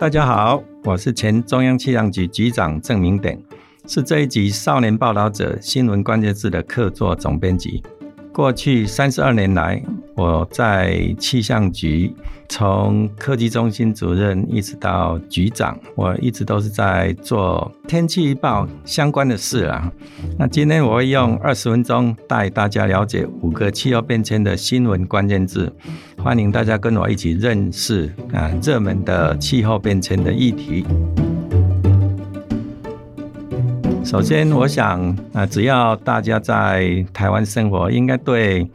大家好，我是前中央气象局局长郑明鼎，是这一集《少年报道者》新闻关键字的客座总编辑。过去三十二年来，我在气象局从科技中心主任一直到局长，我一直都是在做天气预报相关的事啊。那今天我会用二十分钟带大家了解五个气候变迁的新闻关键字，欢迎大家跟我一起认识啊热门的气候变迁的议题。首先，我想啊，只要大家在台湾生活，应该对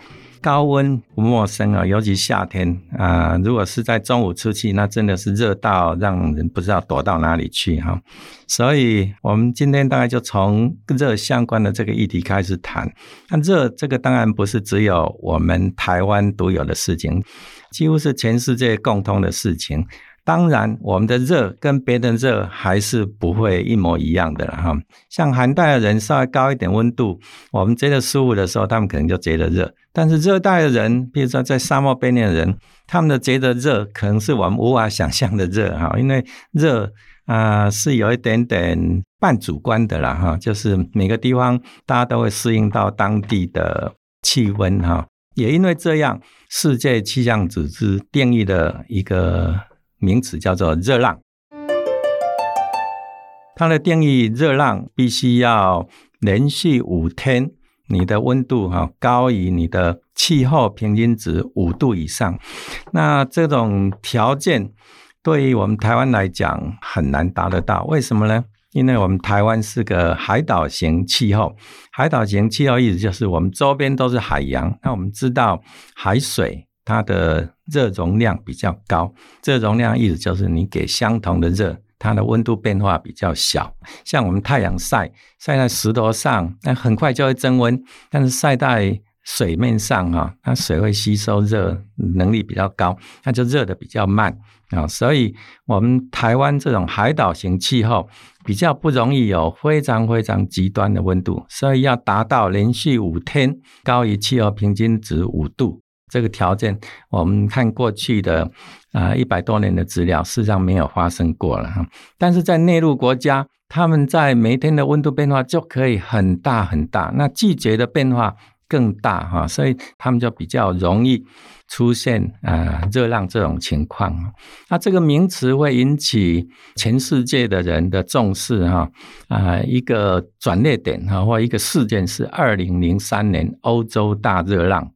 高温不陌生啊。尤其夏天啊，如果是在中午出去，那真的是热到让人不知道躲到哪里去哈。所以，我们今天大概就从热相关的这个议题开始谈。那热这个当然不是只有我们台湾独有的事情，几乎是全世界共通的事情。当然，我们的热跟别的热还是不会一模一样的了哈。像寒带的人稍微高一点温度，我们觉得舒服的时候，他们可能就觉得热。但是热带的人，比如说在沙漠边缘的人，他们的觉得热，可能是我们无法想象的热哈。因为热啊是有一点点半主观的啦哈，就是每个地方大家都会适应到当地的气温哈。也因为这样，世界气象组织定义的一个。名词叫做热浪，它的定义，热浪必须要连续五天，你的温度哈高于你的气候平均值五度以上。那这种条件对于我们台湾来讲很难达得到，为什么呢？因为我们台湾是个海岛型气候，海岛型气候意思就是我们周边都是海洋。那我们知道海水。它的热容量比较高，热容量意思就是你给相同的热，它的温度变化比较小。像我们太阳晒晒在石头上，那很快就会增温；但是晒在水面上哈，它水会吸收热能力比较高，那就热的比较慢啊。所以，我们台湾这种海岛型气候比较不容易有非常非常极端的温度，所以要达到连续五天高于气候平均值五度。这个条件，我们看过去的啊一百多年的资料，事实上没有发生过了哈。但是在内陆国家，他们在每天的温度变化就可以很大很大，那季节的变化更大哈，所以他们就比较容易出现啊热浪这种情况。那这个名词会引起全世界的人的重视哈啊一个转捩点哈，或一个事件是二零零三年欧洲大热浪。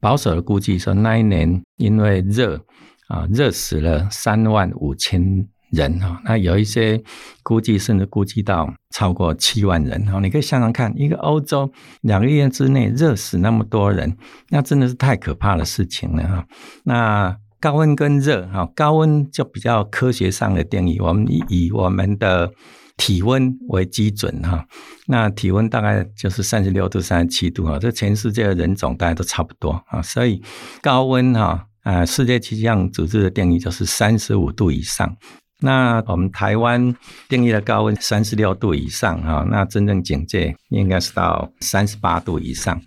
保守的估计说，那一年因为热啊，热死了三万五千人哈。那有一些估计甚至估计到超过七万人哈。你可以想想看，一个欧洲两个月之内热死那么多人，那真的是太可怕的事情了哈。那高温跟热哈，高温就比较科学上的定义，我们以我们的。体温为基准哈，那体温大概就是三十六度、三十七度哈，这全世界的人种大家都差不多啊，所以高温哈，啊，世界气象组织的定义就是三十五度以上。那我们台湾定义的高温三十六度以上哈，那真正警戒应该是到三十八度以上。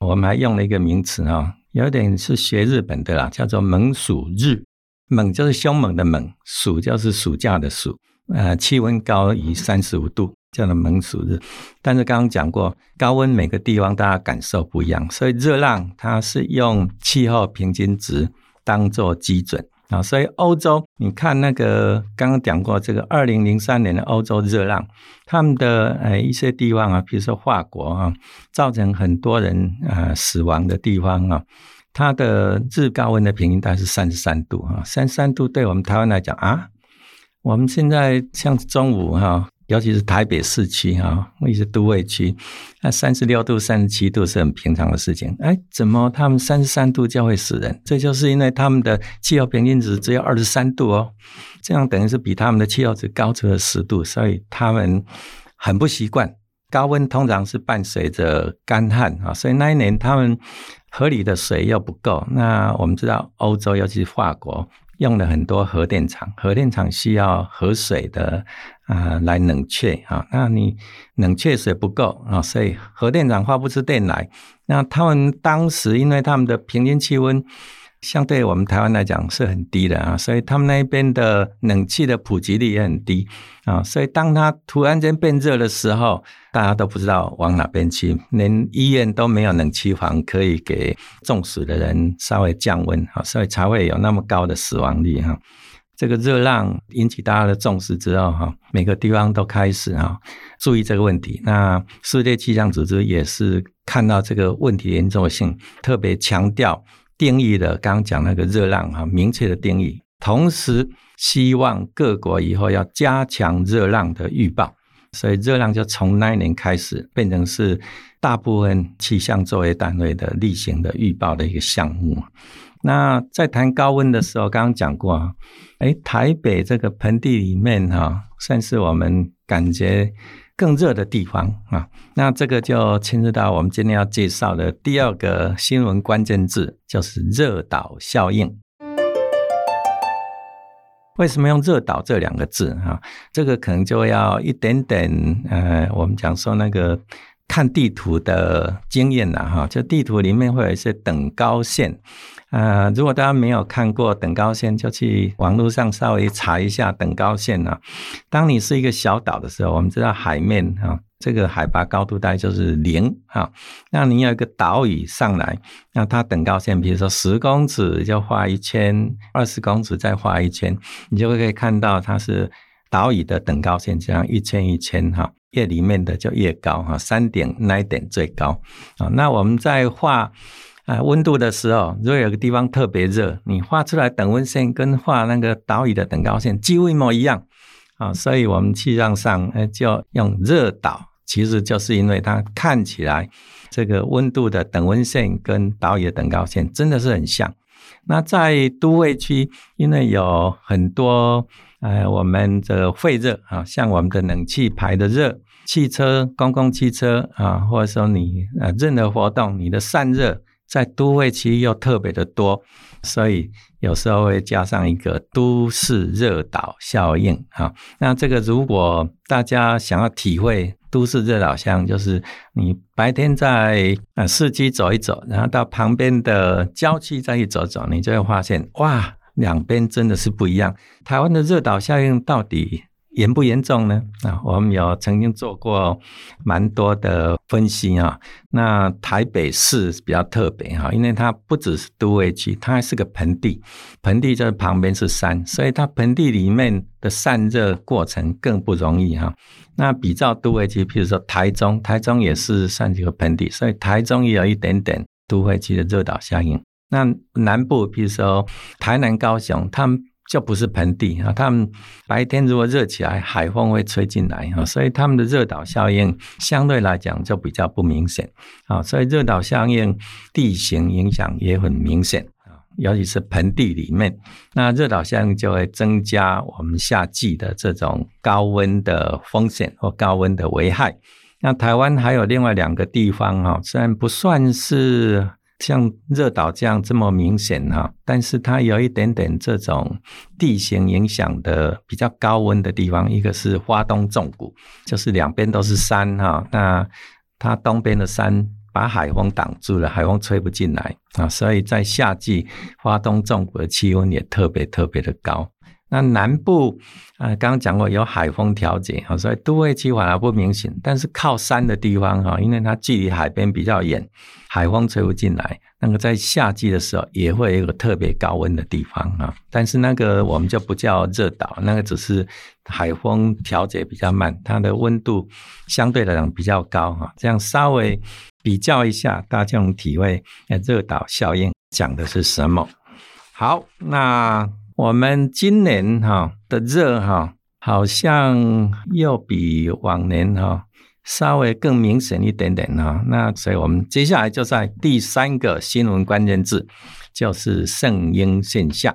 我们还用了一个名词哈，有点是学日本的啦，叫做猛暑日。猛就是凶猛的猛，暑就是暑假的暑。呃，气温高于三十五度，叫做猛暑日。但是刚刚讲过，高温每个地方大家感受不一样，所以热浪它是用气候平均值当做基准啊。所以欧洲，你看那个刚刚讲过这个二零零三年的欧洲热浪，他们的呃一些地方啊，比如说法国啊，造成很多人呃死亡的地方啊，它的日高温的平均大概是三十三度啊，三十三度对我们台湾来讲啊。我们现在像中午哈，尤其是台北市区哈，一些都会区，那三十六度、三十七度是很平常的事情。哎，怎么他们三十三度就会死人？这就是因为他们的气候平均值只有二十三度哦，这样等于是比他们的气候值高出了十度，所以他们很不习惯。高温通常是伴随着干旱啊，所以那一年他们河里的水又不够。那我们知道欧洲，尤其是法国。用了很多核电厂，核电厂需要核水的啊、来冷却啊，那你冷却水不够啊，所以核电厂发不出电来。那他们当时因为他们的平均气温相对我们台湾来讲是很低的啊，所以他们那边的冷气的普及率也很低啊，所以当它突然间变热的时候，大家都不知道往哪边去，连医院都没有冷气房可以给中暑的人稍微降温啊，所以才会有那么高的死亡率哈。这个热浪引起大家的重视之后哈，每个地方都开始啊注意这个问题。那世界气象组织也是看到这个问题严重性，特别强调。定义的刚刚讲那个热浪哈，明确的定义，同时希望各国以后要加强热浪的预报，所以热浪就从那一年开始变成是大部分气象作业单位的例行的预报的一个项目。那在谈高温的时候，刚刚讲过，哎，台北这个盆地里面哈，算是我们感觉。更热的地方啊，那这个就牵涉到我们今天要介绍的第二个新闻关键字，就是热岛效应。为什么用热岛这两个字啊？这个可能就要一点点呃，我们讲说那个看地图的经验了哈，就地图里面会有一些等高线。呃，如果大家没有看过等高线，就去网络上稍微查一下等高线啊。当你是一个小岛的时候，我们知道海面啊，这个海拔高度大概就是零啊。那你有一个岛屿上来，那它等高线，比如说十公尺就画一圈，二十公尺再画一圈，你就会可以看到它是岛屿的等高线，这样一圈一圈哈，越里面的就越高哈，山顶那一点最高啊。那我们在画。啊，温度的时候，如果有个地方特别热，你画出来等温线跟画那个岛屿的等高线几乎一模一样啊，所以我们气象上就用热岛，其实就是因为它看起来这个温度的等温线跟岛屿的等高线真的是很像。那在都会区，因为有很多呃我们的废热啊，像我们的冷气排的热，汽车、公共汽车啊，或者说你呃任何活动，你的散热。在都会区又特别的多，所以有时候会加上一个都市热岛效应啊。那这个如果大家想要体会都市热岛效应，就是你白天在呃市区走一走，然后到旁边的郊区再去走走，你就会发现哇，两边真的是不一样。台湾的热岛效应到底严不严重呢？啊，我们有曾经做过蛮多的分析啊。那台北市比较特别哈，因为它不只是都会区，它还是个盆地，盆地就是旁边是山，所以它盆地里面的散热过程更不容易哈。那比照都会区，譬如说台中，台中也是算是个盆地，所以台中也有一点点都会区的热岛效应。那南部，譬如说台南、高雄，他们。就不是盆地啊，他们白天如果热起来，海风会吹进来啊，所以他们的热岛效应相对来讲就比较不明显啊，所以热岛效应地形影响也很明显啊，尤其是盆地里面，那热岛效应就会增加我们夏季的这种高温的风险或高温的危害。那台湾还有另外两个地方啊，虽然不算是。像热岛这样这么明显哈，但是它有一点点这种地形影响的比较高温的地方，一个是花东纵谷，就是两边都是山哈，那它东边的山把海风挡住了，海风吹不进来啊，所以在夏季花东纵谷的气温也特别特别的高。那南部啊，刚刚讲过有海风调节啊，所以都会区反而不明显。但是靠山的地方哈，因为它距离海边比较远，海风吹不进来。那个在夏季的时候也会有个特别高温的地方啊，但是那个我们就不叫热岛，那个只是海风调节比较慢，它的温度相对来讲比较高哈。这样稍微比较一下，大家能体会热岛效应讲的是什么。好，那。我们今年哈的热哈，好像又比往年哈稍微更明显一点点哈。那所以我们接下来就在第三个新闻关键字，就是圣婴现象。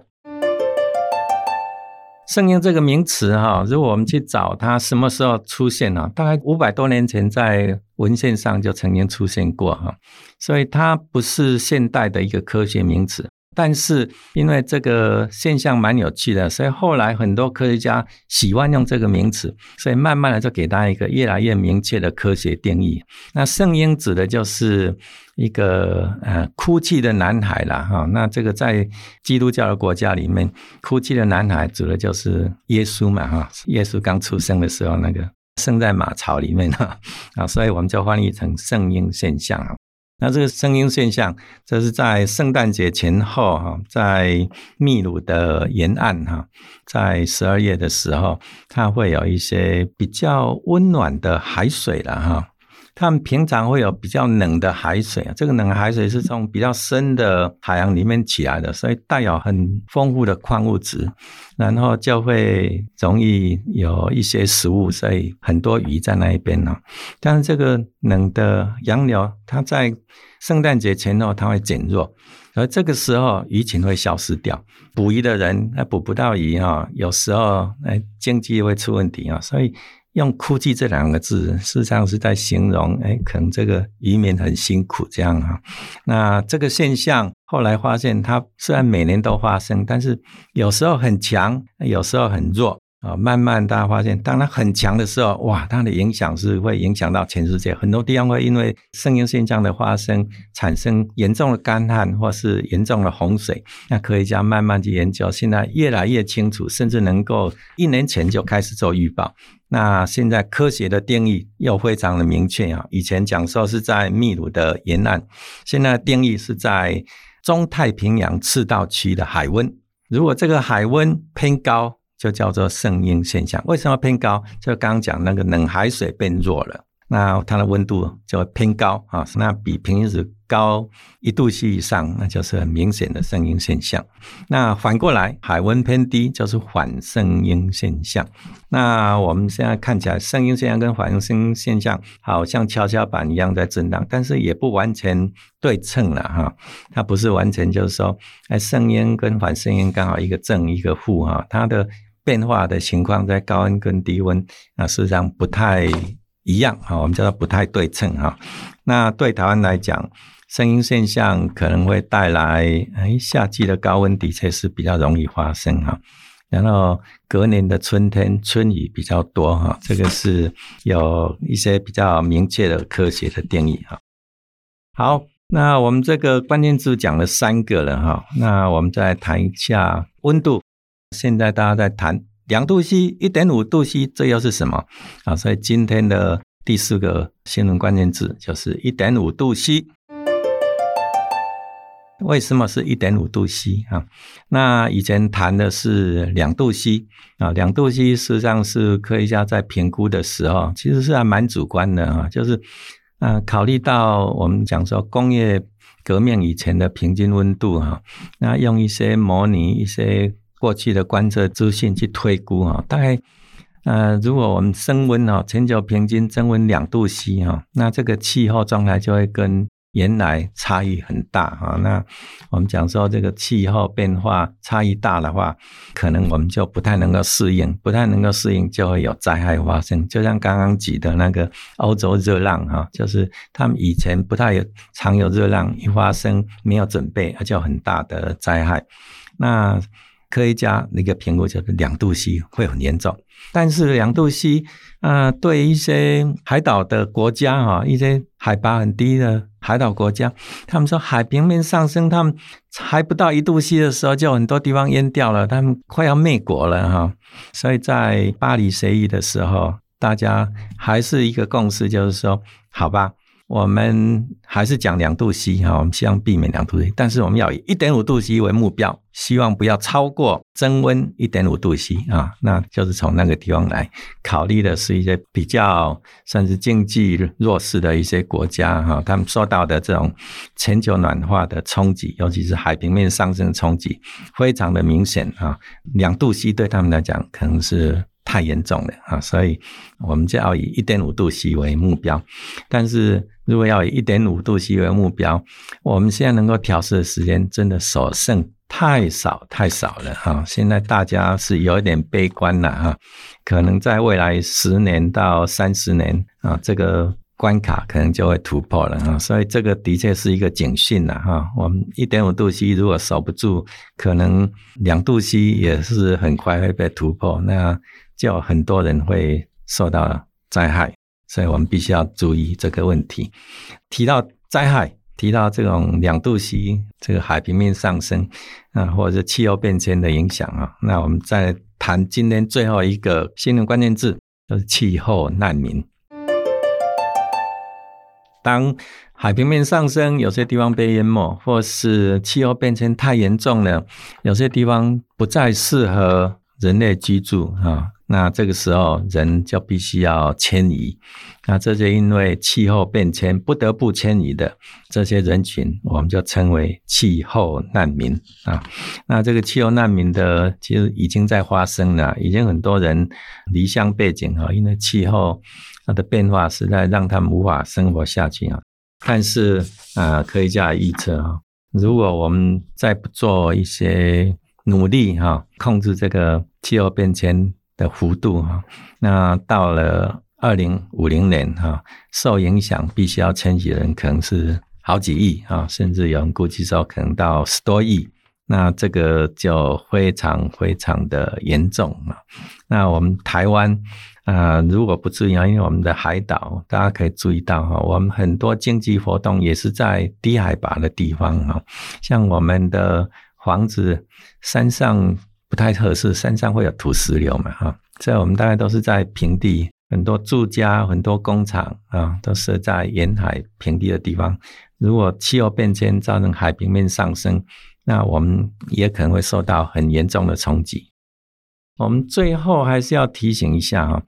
圣婴这个名词哈，如果我们去找它什么时候出现呢？大概五百多年前在文献上就曾经出现过哈，所以它不是现代的一个科学名词。但是因为这个现象蛮有趣的，所以后来很多科学家喜欢用这个名词，所以慢慢的就给大家一个越来越明确的科学定义。那圣婴指的就是一个呃哭泣的男孩啦，哈。那这个在基督教的国家里面，哭泣的男孩指的就是耶稣嘛，哈。耶稣刚出生的时候，那个生在马槽里面哈啊，所以我们就翻译成圣婴现象啊。那这个声音现象，这是在圣诞节前后哈，在秘鲁的沿岸哈，在十二月的时候，它会有一些比较温暖的海水了哈。他们平常会有比较冷的海水啊，这个冷海水是从比较深的海洋里面起来的，所以带有很丰富的矿物质，然后就会容易有一些食物，所以很多鱼在那一边呢。但是这个冷的洋流，它在圣诞节前后它会减弱，而这个时候鱼群会消失掉，捕鱼的人他捕不到鱼哈，有时候哎经济会出问题啊，所以。用“哭泣”这两个字，事实上是在形容，哎，可能这个渔民很辛苦这样啊。那这个现象后来发现，它虽然每年都发生，但是有时候很强，有时候很弱。啊，慢慢大家发现，当它很强的时候，哇，它的影响是会影响到全世界，很多地方会因为圣婴现象的发生，产生严重的干旱或是严重的洪水。那科学家慢慢去研究，现在越来越清楚，甚至能够一年前就开始做预报。那现在科学的定义又非常的明确啊，以前讲说是在秘鲁的沿岸，现在定义是在中太平洋赤道区的海温。如果这个海温偏高，就叫做圣婴现象，为什么偏高？就刚刚讲那个冷海水变弱了，那它的温度就会偏高啊，那比平时高一度 C 以上，那就是很明显的圣音现象。那反过来，海温偏低就是反圣音现象。那我们现在看起来，圣音现象跟反圣音现象好像跷跷板一样在震荡，但是也不完全对称了哈。它不是完全就是说，哎，圣音跟反圣音刚好一个正一个负哈，它的。变化的情况在高温跟低温啊，事实上不太一样哈，我们叫做不太对称哈。那对台湾来讲，声音现象可能会带来，哎，夏季的高温的确是比较容易发生哈。然后隔年的春天春雨比较多哈，这个是有一些比较明确的科学的定义哈。好，那我们这个关键字讲了三个了哈，那我们再谈一下温度。现在大家在谈两度 C、一点五度 C，这又是什么啊？所以今天的第四个新闻关键字就是一点五度 C。为什么是一点五度 C 啊？那以前谈的是两度 C 啊，两度 C 实际上是科学家在评估的时候，其实是还蛮主观的啊，就是啊，考虑到我们讲说工业革命以前的平均温度哈，那用一些模拟一些。过去的观测资讯去推估啊，大概呃，如果我们升温啊，全球平均增温两度 C 哈，那这个气候状态就会跟原来差异很大哈。那我们讲说这个气候变化差异大的话，可能我们就不太能够适应，不太能够适应就会有灾害发生。就像刚刚举的那个欧洲热浪哈，就是他们以前不太有常有热浪一发生没有准备，而且有很大的灾害。那科学家那个评估就是两度 C 会很严重，但是两度 C 啊，对一些海岛的国家哈，一些海拔很低的海岛国家，他们说海平面上升，他们还不到一度 C 的时候，就很多地方淹掉了，他们快要灭国了哈。所以在巴黎协议的时候，大家还是一个共识，就是说，好吧。我们还是讲两度 C 哈，我们希望避免两度 C，但是我们要以一点五度 C 为目标，希望不要超过增温一点五度 C 啊，那就是从那个地方来考虑的是一些比较算是经济弱势的一些国家哈，他们受到的这种全球暖化的冲击，尤其是海平面上升的冲击，非常的明显啊，两度 C 对他们来讲可能是。太严重了啊！所以我们就要以一点五度 C 为目标。但是如果要以一点五度 C 为目标，我们现在能够调试的时间真的所剩太少太少了哈！现在大家是有一点悲观了哈，可能在未来十年到三十年啊，这个关卡可能就会突破了哈，所以这个的确是一个警讯了哈。我们一点五度 C 如果守不住，可能两度 C 也是很快会被突破，那就很多人会受到灾害，所以我们必须要注意这个问题。提到灾害，提到这种两度 C 这个海平面上升啊，或者是气候变迁的影响啊，那我们再谈今天最后一个新闻关键字，就是气候难民。当海平面上升，有些地方被淹没，或是气候变迁太严重了，有些地方不再适合人类居住啊，那这个时候人就必须要迁移。那这些因为气候变迁不得不迁移的这些人群，我们就称为气候难民啊。那这个气候难民的其实已经在发生了，已经很多人离乡背井啊，因为气候。它的变化实在让他们无法生活下去啊！但是啊，科学家预测啊，如果我们再不做一些努力哈，控制这个气候变迁的幅度哈，那到了二零五零年哈，受影响必须要迁徙的人可能是好几亿啊，甚至有人估计说可能到十多亿，那这个就非常非常的严重啊！那我们台湾。啊、如果不注意啊，因为我们的海岛，大家可以注意到哈，我们很多经济活动也是在低海拔的地方哈，像我们的房子山上不太合适，山上会有土石流嘛哈，所以我们大概都是在平地，很多住家、很多工厂啊，都设在沿海平地的地方。如果气候变迁造成海平面上升，那我们也可能会受到很严重的冲击。我们最后还是要提醒一下哈，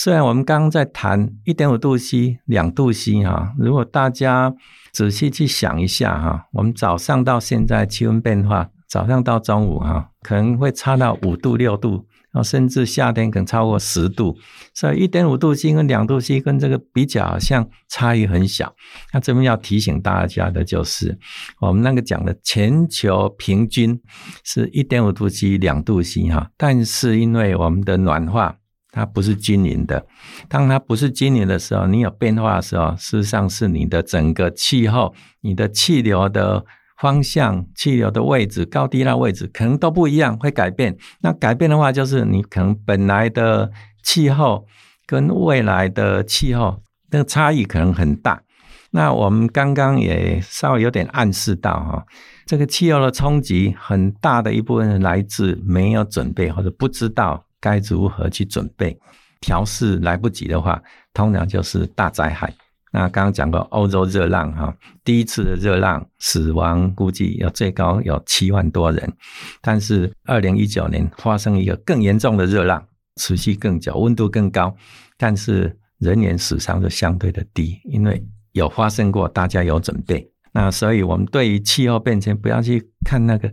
虽然我们刚刚在谈一点五度 C、两度 C 哈，如果大家仔细去想一下哈，我们早上到现在气温变化，早上到中午哈，可能会差到五度、六度。然后甚至夏天可能超过十度，所以一点五度 C 跟两度 C 跟这个比较，像差异很小。那这边要提醒大家的就是，我们那个讲的全球平均是一点五度 C、两度 C 哈，但是因为我们的暖化它不是均匀的，当它不是均匀的时候，你有变化的时候，事实上是你的整个气候、你的气流的。方向、气流的位置、高低那位置可能都不一样，会改变。那改变的话，就是你可能本来的气候跟未来的气候那个差异可能很大。那我们刚刚也稍微有点暗示到哈，这个气候的冲击很大的一部分来自没有准备或者不知道该如何去准备，调试来不及的话，通常就是大灾害。那刚刚讲过欧洲热浪哈，第一次的热浪死亡估计有最高有七万多人，但是二零一九年发生一个更严重的热浪，持续更久，温度更高，但是人员死伤就相对的低，因为有发生过，大家有准备。那所以我们对于气候变迁不要去看那个。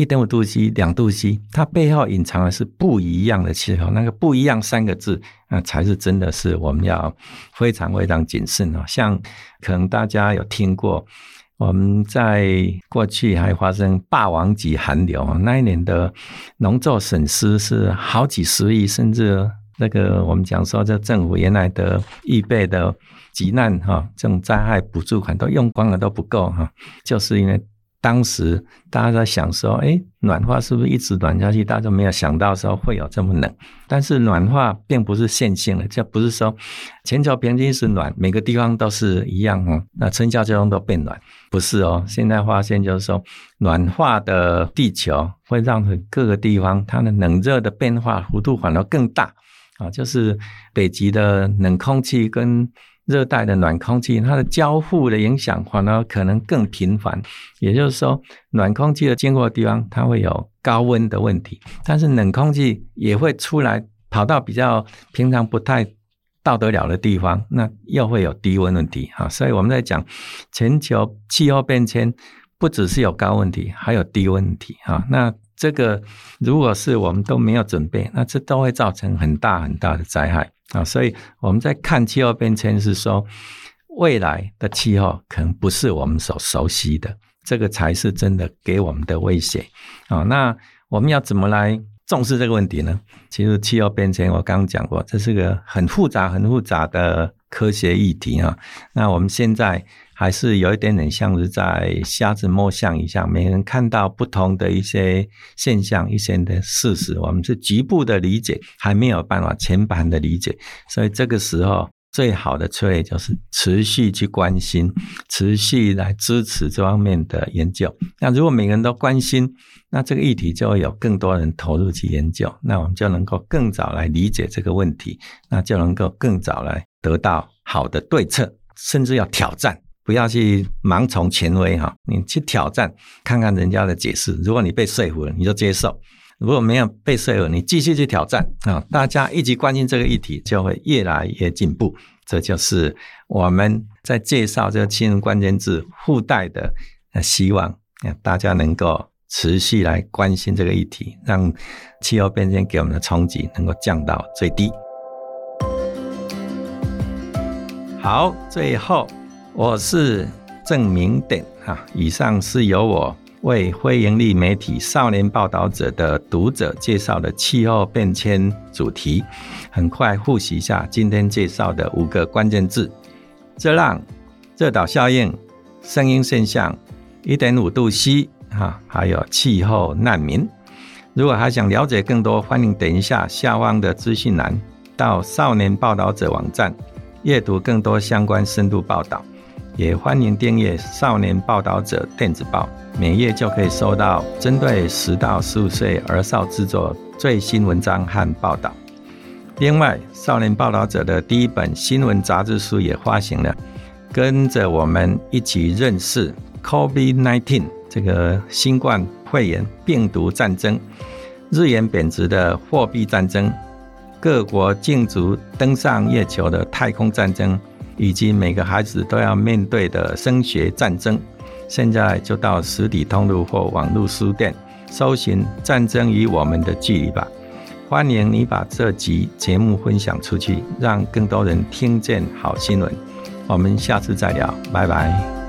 一点五度 C、两度 C，它背后隐藏的是不一样的气候。那个“不一样”三个字，那才是真的是我们要非常非常谨慎哦。像可能大家有听过，我们在过去还发生霸王级寒流，那一年的农作损失是好几十亿，甚至那个我们讲说，这政府原来的预备的急难哈，这种灾害补助款都用光了都不够哈，就是因为。当时大家在想说，哎，暖化是不是一直暖下去？大家没有想到说会有这么冷。但是暖化并不是线性的，这不是说全球平均是暖，每个地方都是一样哦。那春夏秋冬都变暖，不是哦。现在发现就是说，暖化的地球会让各个地方它的冷热的变化幅度反而更大啊，就是北极的冷空气跟。热带的暖空气，它的交互的影响反而可能更频繁。也就是说，暖空气的经过的地方，它会有高温的问题，但是冷空气也会出来，跑到比较平常不太到得了的地方，那又会有低温问题。哈，所以我们在讲全球气候变迁，不只是有高温题，还有低问题。哈，那这个如果是我们都没有准备，那这都会造成很大很大的灾害。啊，所以我们在看气候变迁，是说未来的气候可能不是我们所熟悉的，这个才是真的给我们的威胁。啊，那我们要怎么来重视这个问题呢？其实气候变迁，我刚刚讲过，这是个很复杂、很复杂的科学议题啊。那我们现在还是有一点点像是在瞎子摸象一样，每个人看到不同的一些现象、一些的事实，我们是局部的理解，还没有办法全盘的理解，所以这个时候。最好的策略就是持续去关心，持续来支持这方面的研究。那如果每个人都关心，那这个议题就会有更多人投入去研究，那我们就能够更早来理解这个问题，那就能够更早来得到好的对策，甚至要挑战，不要去盲从权威哈，你去挑战看看人家的解释，如果你被说服了，你就接受。如果没有被说服，你继续去挑战啊！大家一起关心这个议题，就会越来越进步。这就是我们在介绍这个气候关键字附带的希望，大家能够持续来关心这个议题，让气候变迁给我们的冲击能够降到最低。好，最后我是郑明典啊，以上是由我。为非营利媒体少年报道者的读者介绍的气候变迁主题，很快复习一下今天介绍的五个关键字：热浪、热岛效应、声音现象、一点五度 C，哈，还有气候难民。如果还想了解更多，欢迎点一下下方的资讯栏，到少年报道者网站阅读更多相关深度报道。也欢迎订阅《少年报道者》电子报，每月就可以收到针对十到十五岁儿少制作最新文章和报道。另外，《少年报道者》的第一本新闻杂志书也发行了，跟着我们一起认识 COVID-19 这个新冠肺炎病毒战争、日元贬值的货币战争、各国竞逐登上月球的太空战争。以及每个孩子都要面对的升学战争，现在就到实体通路或网络书店搜寻《战争与我们的距离》吧。欢迎你把这集节目分享出去，让更多人听见好新闻。我们下次再聊，拜拜。